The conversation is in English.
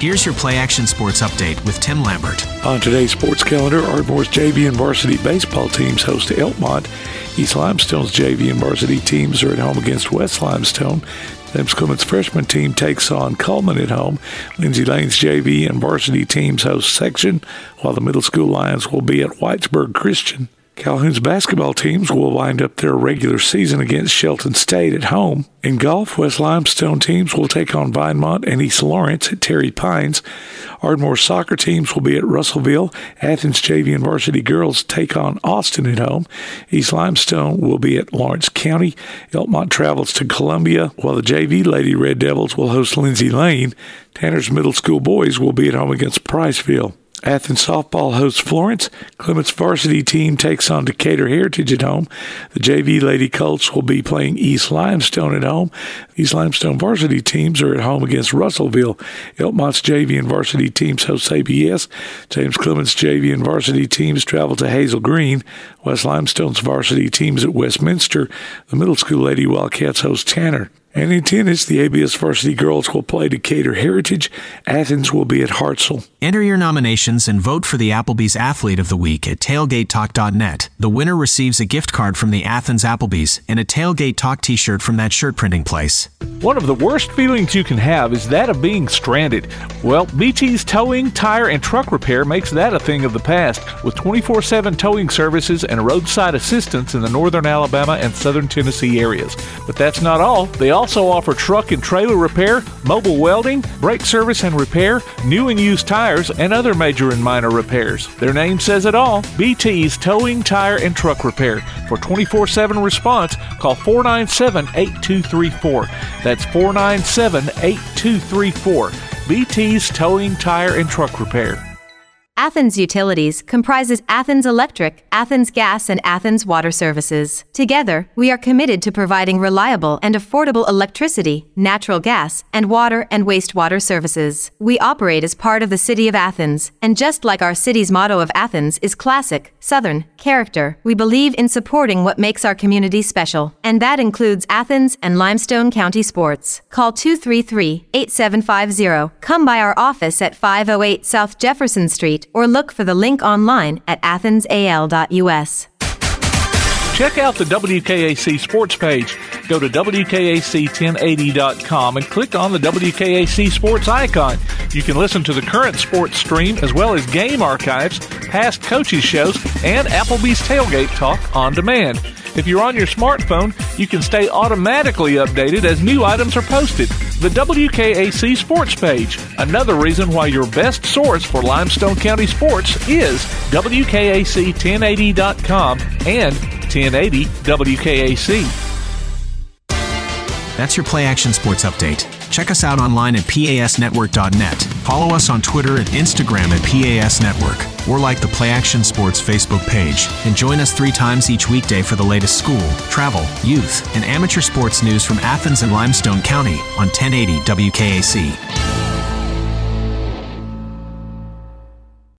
Here's your Play Action Sports update with Tim Lambert. On today's sports calendar, Ardmore's JV and varsity baseball teams host Elkmont. East Limestone's JV and varsity teams are at home against West Limestone. Clements freshman team takes on Cullman at home. Lindsay Lane's JV and varsity teams host Section, while the middle school Lions will be at Whitesburg Christian. Calhoun's basketball teams will wind up their regular season against Shelton State at home. In golf, West Limestone teams will take on Vinemont and East Lawrence at Terri Pines. Ardmore soccer teams will be at Russellville. Athens JV and varsity girls take on Austin at home. East Limestone will be at Lawrence County. Elkmont travels to Columbia, while the JV Lady Red Devils will host Lindsay Lane. Tanner's Middle School boys will be at home against Priceville. Athens softball hosts Florence. Clements varsity team takes on Decatur Heritage at home. The JV Lady Colts will be playing East Limestone at home. East Limestone varsity teams are at home against Russellville. Elkmont's JV and varsity teams host ABS. James Clements JV and varsity teams travel to Hazel Green. West Limestone's varsity teams at Westminster. The middle school Lady Wildcats host Tanner. And in tennis, the ABS varsity girls will play Decatur Heritage. Athens will be at Hartselle. Enter your nominations and vote for the Applebee's Athlete of the Week at tailgatetalk.net. The winner receives a gift card from the Athens Applebee's and a Tailgate Talk t shirt from that shirt printing place. One of the worst feelings you can have is that of being stranded. Well, BT's towing, tire, and truck repair makes that a thing of the past with 24 7 towing services and roadside assistance in the northern Alabama and southern Tennessee areas. But that's not all. They also offer truck and trailer repair, mobile welding, brake service and repair, new and used tires, and other major and minor repairs. Their name says it all BT's Towing, Tire, and Truck Repair. For 24 7 response, call 497 8234. That's 497 8234. BT's Towing, Tire, and Truck Repair. Athens Utilities comprises Athens Electric, Athens Gas, and Athens Water Services. Together, we are committed to providing reliable and affordable electricity, natural gas, and water and wastewater services. We operate as part of the City of Athens, and just like our city's motto of Athens is classic, Southern, character, we believe in supporting what makes our community special, and that includes Athens and Limestone County sports. Call 233 8750. Come by our office at 508 South Jefferson Street or look for the link online at athensal.us. Check out the WKAC sports page. Go to WKAC1080.com and click on the WKAC sports icon. You can listen to the current sports stream as well as game archives, past coaches shows, and Applebee's Tailgate Talk on demand. If you're on your smartphone, you can stay automatically updated as new items are posted. The WKAC sports page, another reason why your best source for Limestone County sports is WKAC1080.com and 1080 WKAC. That's your Play Action Sports update. Check us out online at pasnetwork.net. Follow us on Twitter and Instagram at PAS Network, or like the Play Action Sports Facebook page. And join us three times each weekday for the latest school, travel, youth, and amateur sports news from Athens and Limestone County on 1080 WKAC.